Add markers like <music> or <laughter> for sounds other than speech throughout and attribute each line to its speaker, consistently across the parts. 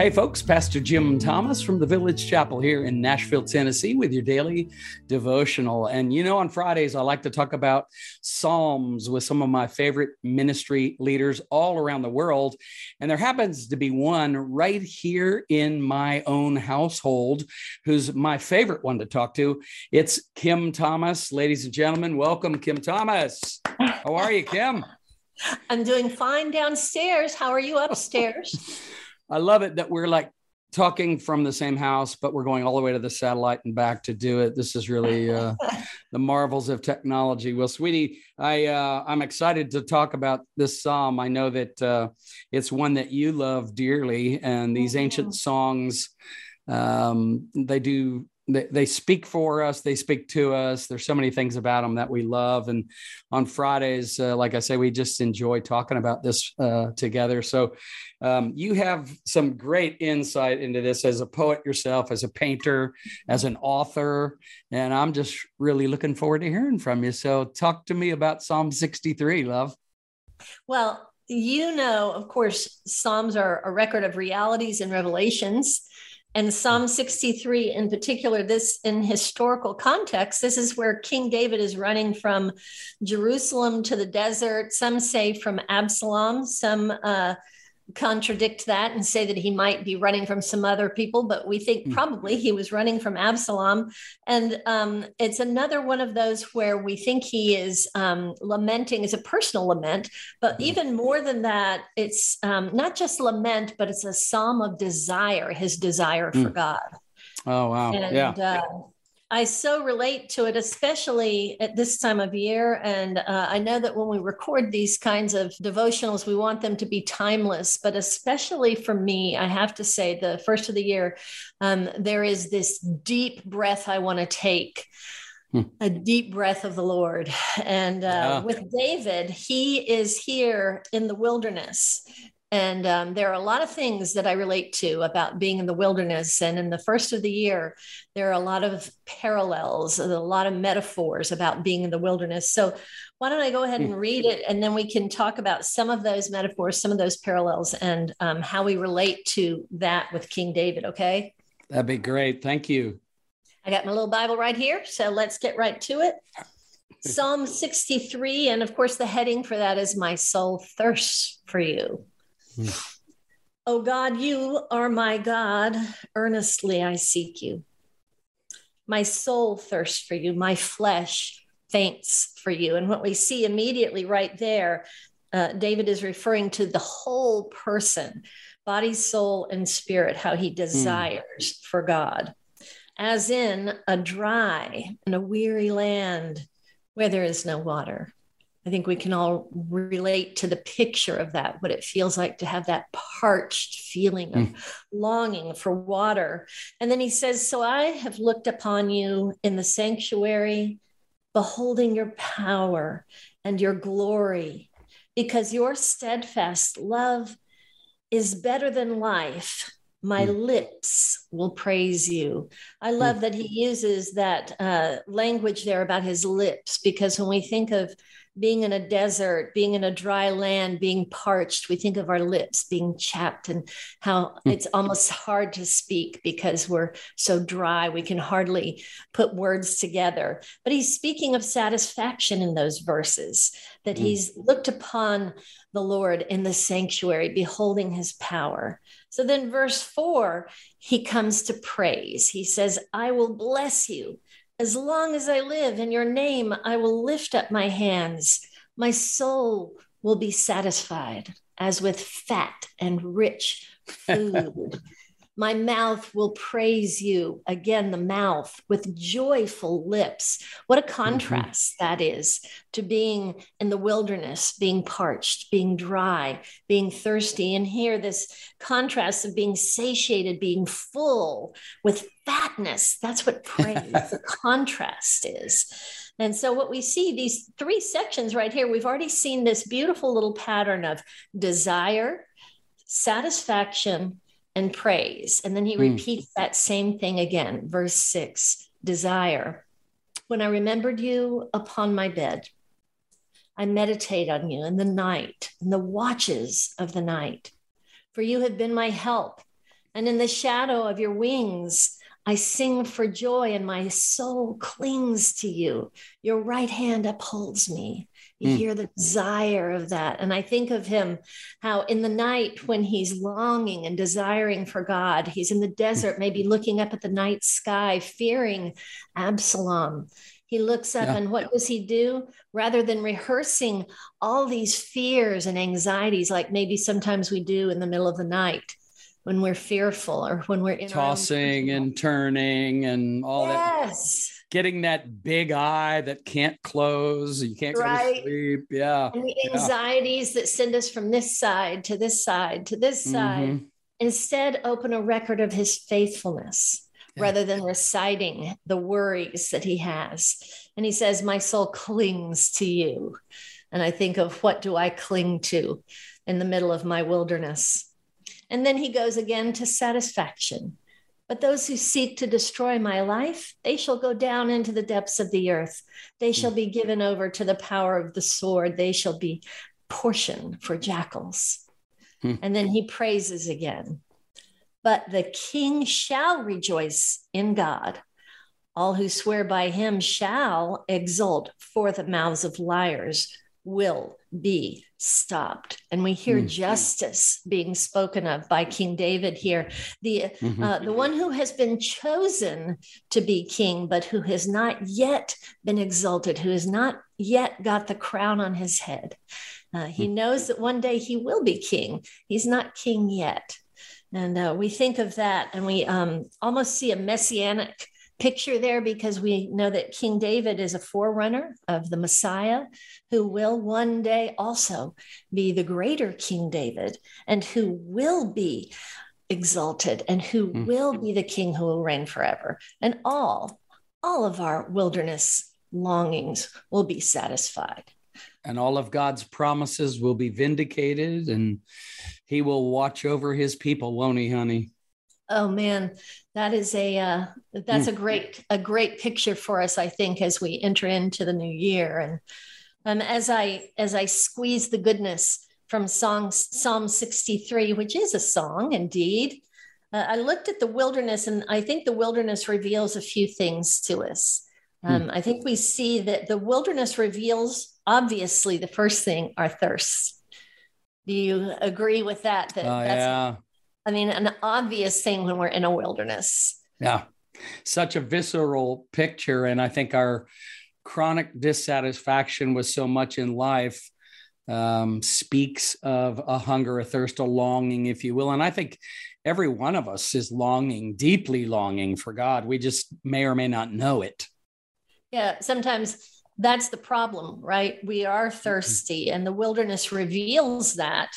Speaker 1: Hey, folks, Pastor Jim Thomas from the Village Chapel here in Nashville, Tennessee, with your daily devotional. And you know, on Fridays, I like to talk about Psalms with some of my favorite ministry leaders all around the world. And there happens to be one right here in my own household who's my favorite one to talk to. It's Kim Thomas. Ladies and gentlemen, welcome, Kim Thomas. How are you, Kim?
Speaker 2: I'm doing fine downstairs. How are you upstairs? <laughs>
Speaker 1: I love it that we're like talking from the same house, but we're going all the way to the satellite and back to do it. This is really uh, <laughs> the marvels of technology. Well, sweetie, I uh, I'm excited to talk about this psalm. I know that uh, it's one that you love dearly, and these ancient songs um, they do they, they speak for us they speak to us. There's so many things about them that we love. And on fridays uh, like i say we just enjoy talking about this uh, together. So um, you have some great insight into this as a poet yourself as a painter as an author. And i'm just really looking forward to hearing from you. So talk to me about psalm 63 love.
Speaker 2: Well you know of course psalms are a record of realities and revelations and Psalm 63 in particular, this in historical context, this is where King David is running from Jerusalem to the desert. Some say from Absalom, some uh, contradict that and say that he might be running from some other people, but we think hmm. probably he was running from Absalom. And um, it's another one of those where we think he is um, lamenting as a personal lament, but hmm. even more than that, it's um, not just lament, but it's a psalm of desire, his desire for mm. God.
Speaker 1: Oh, wow. And, yeah. Uh,
Speaker 2: I so relate to it, especially at this time of year. And uh, I know that when we record these kinds of devotionals, we want them to be timeless. But especially for me, I have to say, the first of the year, um, there is this deep breath I want to take. Hmm. A deep breath of the Lord. And uh, yeah. with David, he is here in the wilderness and um, there are a lot of things that I relate to about being in the wilderness. And in the first of the year, there are a lot of parallels, a lot of metaphors about being in the wilderness. So, why don't I go ahead and read it? And then we can talk about some of those metaphors, some of those parallels, and um, how we relate to that with King David. Okay.
Speaker 1: That'd be great. Thank you.
Speaker 2: I got my little Bible right here. So, let's get right to it. Psalm 63. And of course, the heading for that is My Soul Thirsts for You. Oh God, you are my God. Earnestly I seek you. My soul thirsts for you. My flesh faints for you. And what we see immediately right there, uh, David is referring to the whole person, body, soul, and spirit, how he desires mm. for God, as in a dry and a weary land where there is no water. I think we can all relate to the picture of that, what it feels like to have that parched feeling of mm. longing for water. And then he says, So I have looked upon you in the sanctuary, beholding your power and your glory, because your steadfast love is better than life. My mm. lips will praise you. I love mm. that he uses that uh, language there about his lips, because when we think of being in a desert, being in a dry land, being parched, we think of our lips being chapped and how hmm. it's almost hard to speak because we're so dry. We can hardly put words together. But he's speaking of satisfaction in those verses, that mm. he's looked upon the Lord in the sanctuary, beholding his power. So then, verse four, he comes to praise. He says, I will bless you as long as I live in your name, I will lift up my hands. My soul will be satisfied as with fat and rich <laughs> food. My mouth will praise you. Again, the mouth with joyful lips. What a mm-hmm. contrast mm-hmm. that is to being in the wilderness, being parched, being dry, being thirsty. And here, this contrast of being satiated, being full with fatness. That's what praise, <laughs> the contrast is. And so, what we see, these three sections right here, we've already seen this beautiful little pattern of desire, satisfaction, and praise. And then he mm. repeats that same thing again, verse six desire. When I remembered you upon my bed, I meditate on you in the night, in the watches of the night. For you have been my help. And in the shadow of your wings, I sing for joy, and my soul clings to you. Your right hand upholds me. You mm. hear the desire of that. And I think of him how in the night when he's longing and desiring for God, he's in the desert, maybe looking up at the night sky, fearing Absalom. He looks up yeah. and what does he do? Rather than rehearsing all these fears and anxieties, like maybe sometimes we do in the middle of the night when we're fearful or when we're
Speaker 1: tossing and turning and all yes. that. Yes getting that big eye that can't close. You can't right. go to sleep. Yeah.
Speaker 2: And the anxieties yeah. that send us from this side to this side to this side. Mm-hmm. Instead, open a record of his faithfulness yeah. rather than reciting the worries that he has. And he says, My soul clings to you. And I think of what do I cling to in the middle of my wilderness? And then he goes again to satisfaction. But those who seek to destroy my life, they shall go down into the depths of the earth. They shall be given over to the power of the sword. They shall be portion for jackals. Hmm. And then he praises again. But the king shall rejoice in God. All who swear by him shall exult, for the mouths of liars will be stopped. And we hear mm-hmm. justice being spoken of by King David here, the mm-hmm. uh, the one who has been chosen to be king, but who has not yet been exalted, who has not yet got the crown on his head. Uh, he mm-hmm. knows that one day he will be king. He's not king yet. And uh, we think of that and we um, almost see a messianic picture there because we know that King David is a forerunner of the Messiah who will one day also be the greater King David and who will be exalted and who mm. will be the king who will reign forever. And all, all of our wilderness longings will be satisfied.
Speaker 1: And all of God's promises will be vindicated and he will watch over his people, won't he, honey?
Speaker 2: Oh man, that is a uh, that's a great a great picture for us. I think as we enter into the new year, and um, as I as I squeeze the goodness from Song Psalm sixty three, which is a song indeed. Uh, I looked at the wilderness, and I think the wilderness reveals a few things to us. Hmm. Um, mm. I think we see that the wilderness reveals, obviously, the first thing, our thirsts. Do you agree with that? That
Speaker 1: uh, yeah
Speaker 2: I mean, an obvious thing when we're in a wilderness.
Speaker 1: Yeah. Such a visceral picture. And I think our chronic dissatisfaction with so much in life um, speaks of a hunger, a thirst, a longing, if you will. And I think every one of us is longing, deeply longing for God. We just may or may not know it.
Speaker 2: Yeah. Sometimes that's the problem, right? We are mm-hmm. thirsty, and the wilderness reveals that.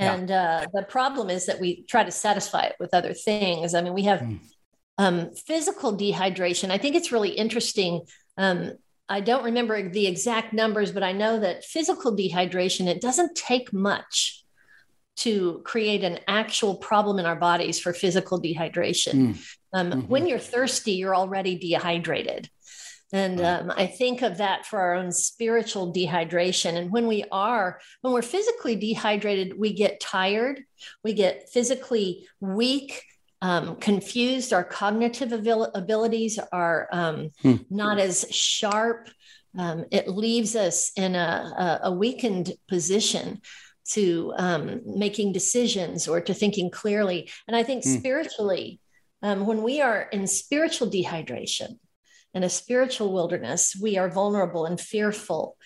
Speaker 2: And yeah. uh, the problem is that we try to satisfy it with other things. I mean, we have mm. um, physical dehydration. I think it's really interesting. Um, I don't remember the exact numbers, but I know that physical dehydration, it doesn't take much to create an actual problem in our bodies for physical dehydration. Mm. Um, mm-hmm. When you're thirsty, you're already dehydrated. And um, I think of that for our own spiritual dehydration. And when we are, when we're physically dehydrated, we get tired, we get physically weak, um, confused. Our cognitive abil- abilities are um, hmm. not as sharp. Um, it leaves us in a, a weakened position to um, making decisions or to thinking clearly. And I think hmm. spiritually, um, when we are in spiritual dehydration, in a spiritual wilderness, we are vulnerable and fearful.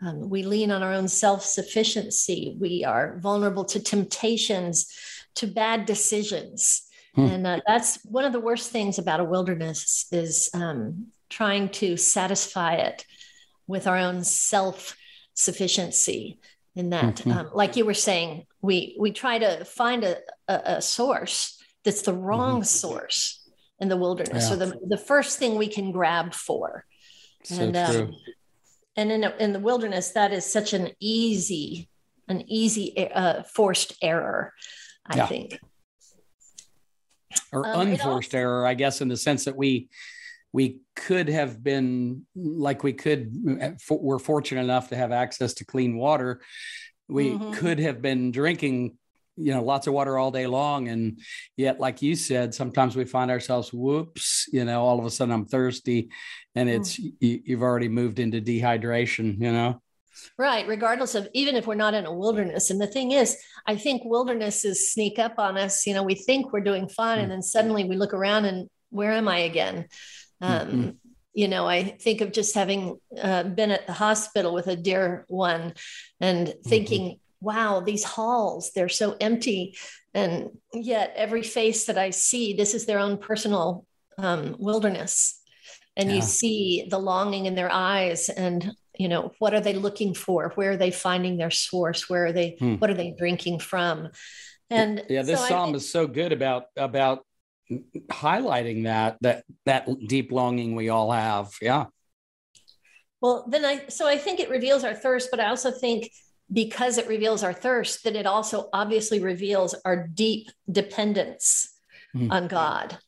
Speaker 2: Um, we lean on our own self sufficiency. We are vulnerable to temptations, to bad decisions. Hmm. And uh, that's one of the worst things about a wilderness is um, trying to satisfy it with our own self sufficiency. In that, mm-hmm. um, like you were saying, we we try to find a, a, a source that's the wrong mm-hmm. source in the wilderness yeah. or the, the first thing we can grab for
Speaker 1: so and um,
Speaker 2: and in, in the wilderness that is such an easy an easy uh, forced error i yeah. think
Speaker 1: or um, unforced also, error i guess in the sense that we we could have been like we could we're fortunate enough to have access to clean water we mm-hmm. could have been drinking you know lots of water all day long and yet like you said sometimes we find ourselves whoops you know all of a sudden i'm thirsty and hmm. it's you, you've already moved into dehydration you know
Speaker 2: Right, regardless of even if we're not in a wilderness. And the thing is, I think wildernesses sneak up on us. You know, we think we're doing fine, and hmm. then suddenly we look around and where am I again? Um, mm-hmm. You know, I think of just having uh, been at the hospital with a dear one and mm-hmm. thinking, mm-hmm. Wow, these halls, they're so empty. And yet, every face that I see, this is their own personal um, wilderness. And yeah. you see the longing in their eyes and you know what are they looking for where are they finding their source where are they hmm. what are they drinking from and
Speaker 1: yeah this so psalm I, is so good about about highlighting that that that deep longing we all have yeah
Speaker 2: well then i so i think it reveals our thirst but i also think because it reveals our thirst that it also obviously reveals our deep dependence mm-hmm. on god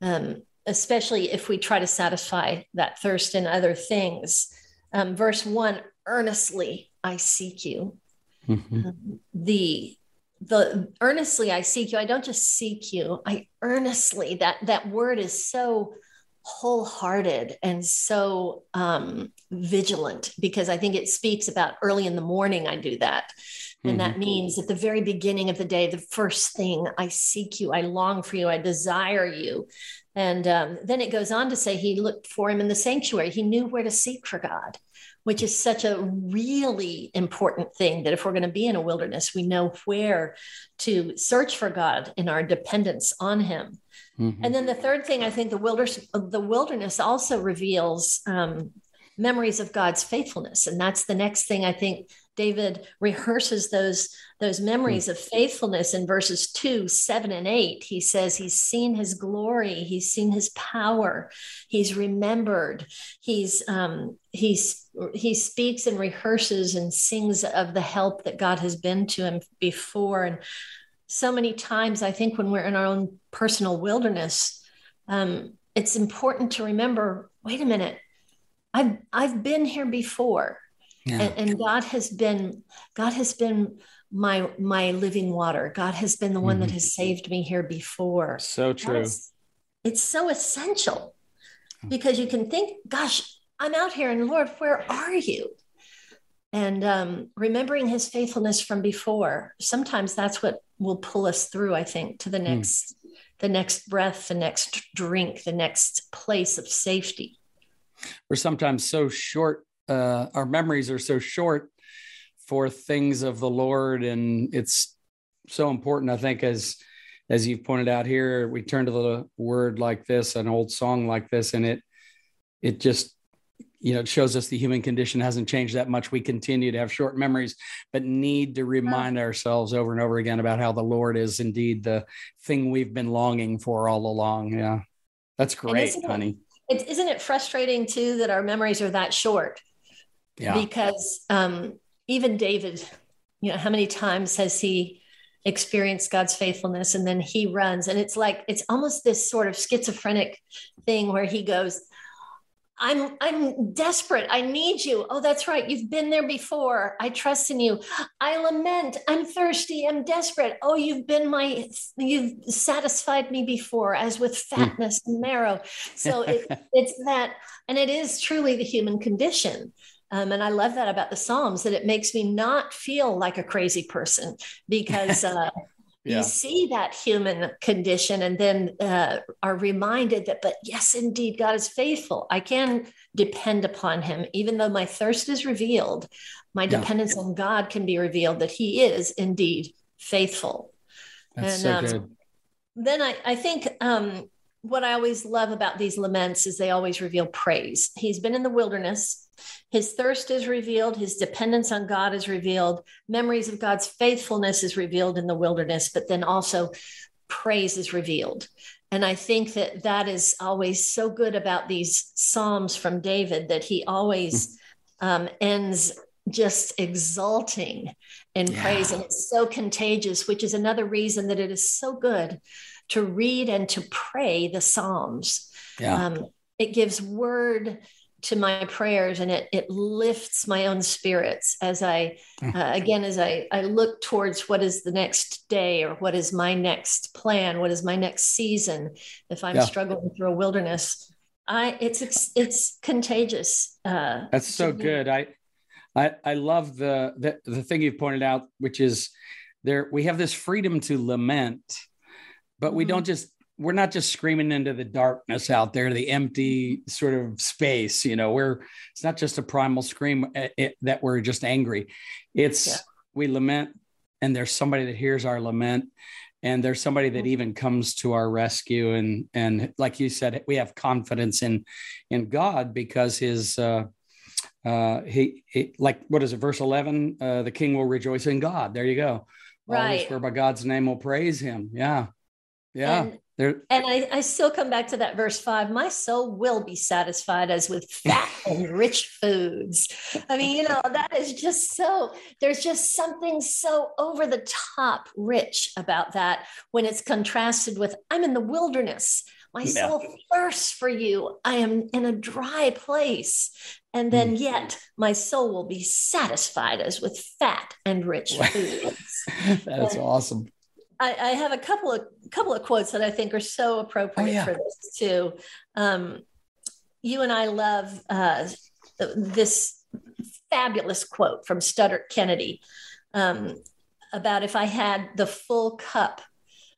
Speaker 2: um, especially if we try to satisfy that thirst in other things um, verse one, earnestly I seek you. Mm-hmm. Um, the the earnestly I seek you. I don't just seek you. I earnestly that that word is so wholehearted and so um, vigilant because I think it speaks about early in the morning. I do that. And mm-hmm. that means at the very beginning of the day, the first thing I seek you, I long for you, I desire you. And um, then it goes on to say he looked for him in the sanctuary. He knew where to seek for God, which is such a really important thing that if we're going to be in a wilderness, we know where to search for God in our dependence on him. Mm-hmm. And then the third thing, I think the wilderness, the wilderness also reveals um, memories of God's faithfulness. And that's the next thing I think David rehearses those, those memories mm. of faithfulness in verses two, seven, and eight. He says he's seen his glory, he's seen his power, he's remembered, he's um, he's he speaks and rehearses and sings of the help that God has been to him before. And so many times, I think when we're in our own personal wilderness, um, it's important to remember, wait a minute, I've I've been here before. Yeah. And, and, God has been God has been my my living water. God has been the one mm-hmm. that has saved me here before.
Speaker 1: So true.
Speaker 2: it's so essential because you can think, gosh, I'm out here and Lord, where are you? And um, remembering his faithfulness from before, sometimes that's what will pull us through, I think, to the hmm. next, mm. the next breath, the next drink, the next place of safety.
Speaker 1: We're sometimes so short uh, our memories are so short for things of the Lord, and it's so important. I think as as you've pointed out here, we turn to the word like this, an old song like this, and it it just you know it shows us the human condition hasn't changed that much. We continue to have short memories, but need to remind ourselves over and over again about how the Lord is indeed the thing we've been longing for all along. Yeah, that's great, honey.
Speaker 2: It, isn't it frustrating too that our memories are that short? Yeah. Because um, even David, you know, how many times has he experienced God's faithfulness and then he runs? And it's like, it's almost this sort of schizophrenic thing where he goes, I'm I'm desperate. I need you. Oh, that's right. You've been there before. I trust in you. I lament. I'm thirsty. I'm desperate. Oh, you've been my you've satisfied me before as with hmm. fatness and marrow. So <laughs> it, it's that and it is truly the human condition. Um, and I love that about the Psalms that it makes me not feel like a crazy person because <laughs> uh, yeah. you see that human condition and then uh, are reminded that, but yes, indeed, God is faithful. I can depend upon him. Even though my thirst is revealed, my yeah. dependence on God can be revealed that he is indeed faithful.
Speaker 1: That's and, so um, good.
Speaker 2: Then I, I think um, what I always love about these laments is they always reveal praise. He's been in the wilderness his thirst is revealed, his dependence on God is revealed, memories of God's faithfulness is revealed in the wilderness, but then also praise is revealed. And I think that that is always so good about these Psalms from David that he always um, ends just exulting in yeah. praise. And it's so contagious, which is another reason that it is so good to read and to pray the Psalms. Yeah. Um, it gives word to my prayers and it it lifts my own spirits as i hmm. uh, again as i i look towards what is the next day or what is my next plan what is my next season if i'm yeah. struggling through a wilderness i it's it's, it's contagious
Speaker 1: uh that's so good i i i love the, the the thing you've pointed out which is there we have this freedom to lament but we mm-hmm. don't just we're not just screaming into the darkness out there, the empty sort of space. You know, we're it's not just a primal scream it, eh, eh, that we're just angry. It's yeah. we lament, and there's somebody that hears our lament, and there's somebody that mm-hmm. even comes to our rescue. And and like you said, we have confidence in in God because His. Uh, uh, he, he like what is it verse 11 uh, the king will rejoice in god there you go
Speaker 2: right
Speaker 1: by god's name will praise him yeah yeah
Speaker 2: and, there, and I, I still come back to that verse five. My soul will be satisfied as with <laughs> fat and rich foods. I mean, you know, that is just so, there's just something so over the top rich about that when it's contrasted with, I'm in the wilderness. My yeah. soul thirsts for you. I am in a dry place. And then mm. yet my soul will be satisfied as with fat and rich <laughs> foods.
Speaker 1: That's awesome.
Speaker 2: I, I, have a couple of couple of quotes that I think are so appropriate oh, yeah. for this too. Um, you and I love uh, this fabulous quote from Studdert Kennedy um, about if I had the full cup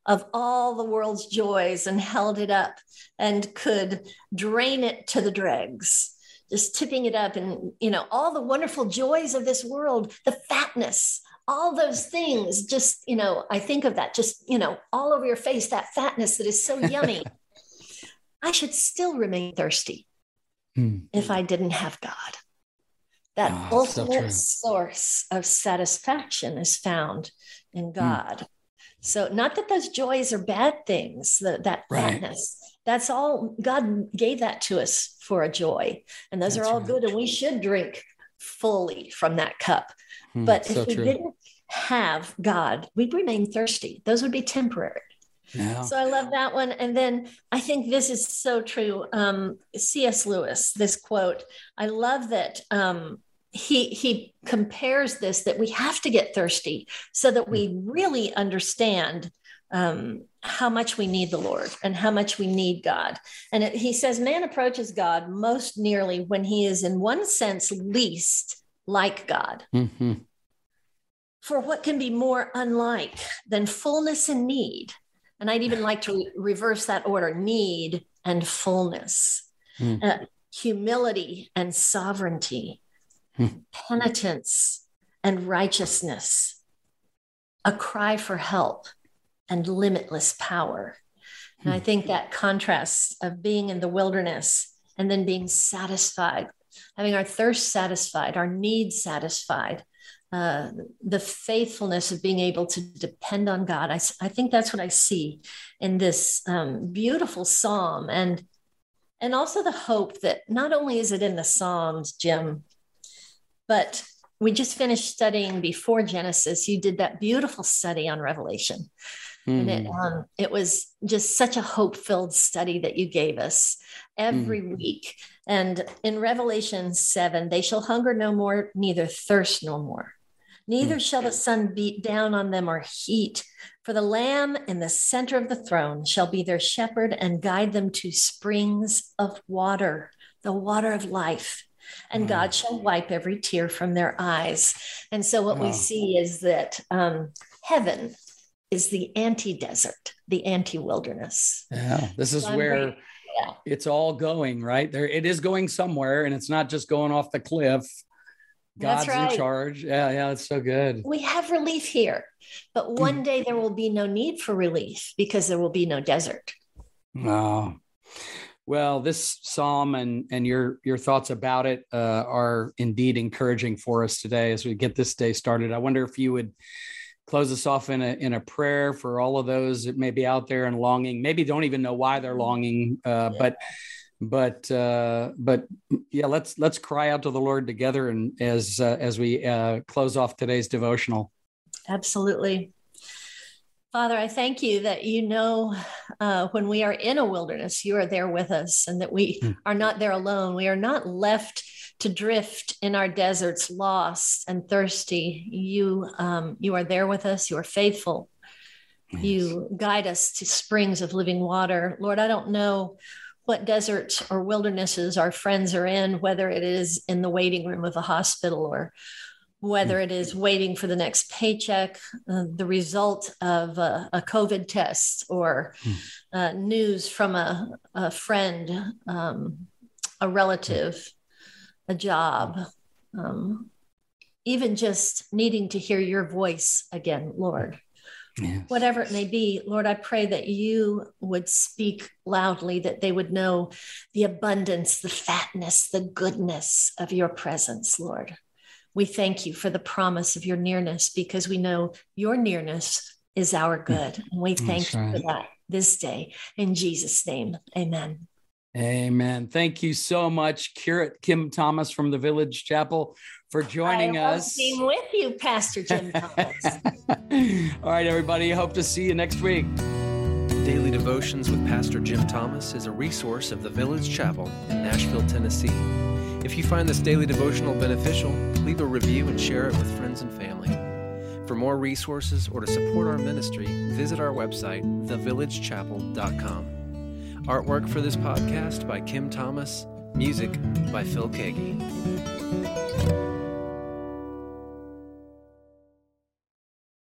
Speaker 2: of all the world's joys and held it up and could drain it to the dregs just tipping it up and you know all the wonderful joys of this world the fatness all those things just you know i think of that just you know all over your face that fatness that is so <laughs> yummy i should still remain thirsty hmm. if i didn't have god that oh, ultimate so source of satisfaction is found in hmm. god so not that those joys are bad things that, that right. fatness that's all god gave that to us for a joy and those that's are all right. good and we should drink fully from that cup Hmm, but if so we true. didn't have God, we'd remain thirsty. Those would be temporary. Yeah. So I love that one. And then I think this is so true. Um, C.S. Lewis, this quote, I love that um, he he compares this that we have to get thirsty so that we really understand um, how much we need the Lord and how much we need God. And it, he says, man approaches God most nearly when he is, in one sense, least like God. Mm-hmm. For what can be more unlike than fullness and need? And I'd even like to re- reverse that order need and fullness, mm. uh, humility and sovereignty, mm. penitence and righteousness, a cry for help and limitless power. And I hmm. think that contrast of being in the wilderness and then being satisfied having our thirst satisfied, our needs satisfied, uh, the faithfulness of being able to depend on God. I, I think that's what I see in this um, beautiful psalm, and and also the hope that not only is it in the Psalms, Jim, but we just finished studying before Genesis. You did that beautiful study on Revelation. Mm. And it, hmm. um, it was just such a hope filled study that you gave us every mm. week. And in Revelation 7, they shall hunger no more, neither thirst no more. Neither mm. shall the sun beat down on them or heat. For the Lamb in the center of the throne shall be their shepherd and guide them to springs of water, the water of life. And God shall wipe every tear from their eyes. And so, what wow. we see is that um, heaven is the anti desert, the anti wilderness.
Speaker 1: Yeah, this is so where yeah. it's all going right? There it is going somewhere and it's not just going off the cliff. God's right. in charge. Yeah yeah it's so good.
Speaker 2: We have relief here but one day there will be no need for relief because there will be no desert.
Speaker 1: Oh well this psalm and and your your thoughts about it uh, are indeed encouraging for us today as we get this day started. I wonder if you would close us off in a in a prayer for all of those that may be out there and longing maybe don't even know why they're longing uh, yeah. but but uh, but yeah let's let's cry out to the lord together and as uh, as we uh, close off today's devotional
Speaker 2: absolutely Father, I thank you that you know uh, when we are in a wilderness, you are there with us and that we mm. are not there alone. We are not left to drift in our deserts, lost and thirsty. You, um, you are there with us. You are faithful. Yes. You guide us to springs of living water. Lord, I don't know what deserts or wildernesses our friends are in, whether it is in the waiting room of a hospital or whether it is waiting for the next paycheck, uh, the result of a, a COVID test, or hmm. uh, news from a, a friend, um, a relative, a job, um, even just needing to hear your voice again, Lord. Yes. Whatever it may be, Lord, I pray that you would speak loudly, that they would know the abundance, the fatness, the goodness of your presence, Lord. We thank you for the promise of your nearness because we know your nearness is our mm. good. And we thank right. you for that this day. In Jesus' name, amen.
Speaker 1: Amen. Thank you so much, Curate Kim Thomas from the Village Chapel, for joining
Speaker 2: I
Speaker 1: us.
Speaker 2: Being with you, Pastor Jim <laughs> Thomas.
Speaker 1: All right, everybody. Hope to see you next week.
Speaker 3: Daily Devotions with Pastor Jim Thomas is a resource of the Village Chapel in Nashville, Tennessee. If you find this daily devotional beneficial, leave a review and share it with friends and family. For more resources or to support our ministry, visit our website, thevillagechapel.com. Artwork for this podcast by Kim Thomas, music by Phil Keaggy.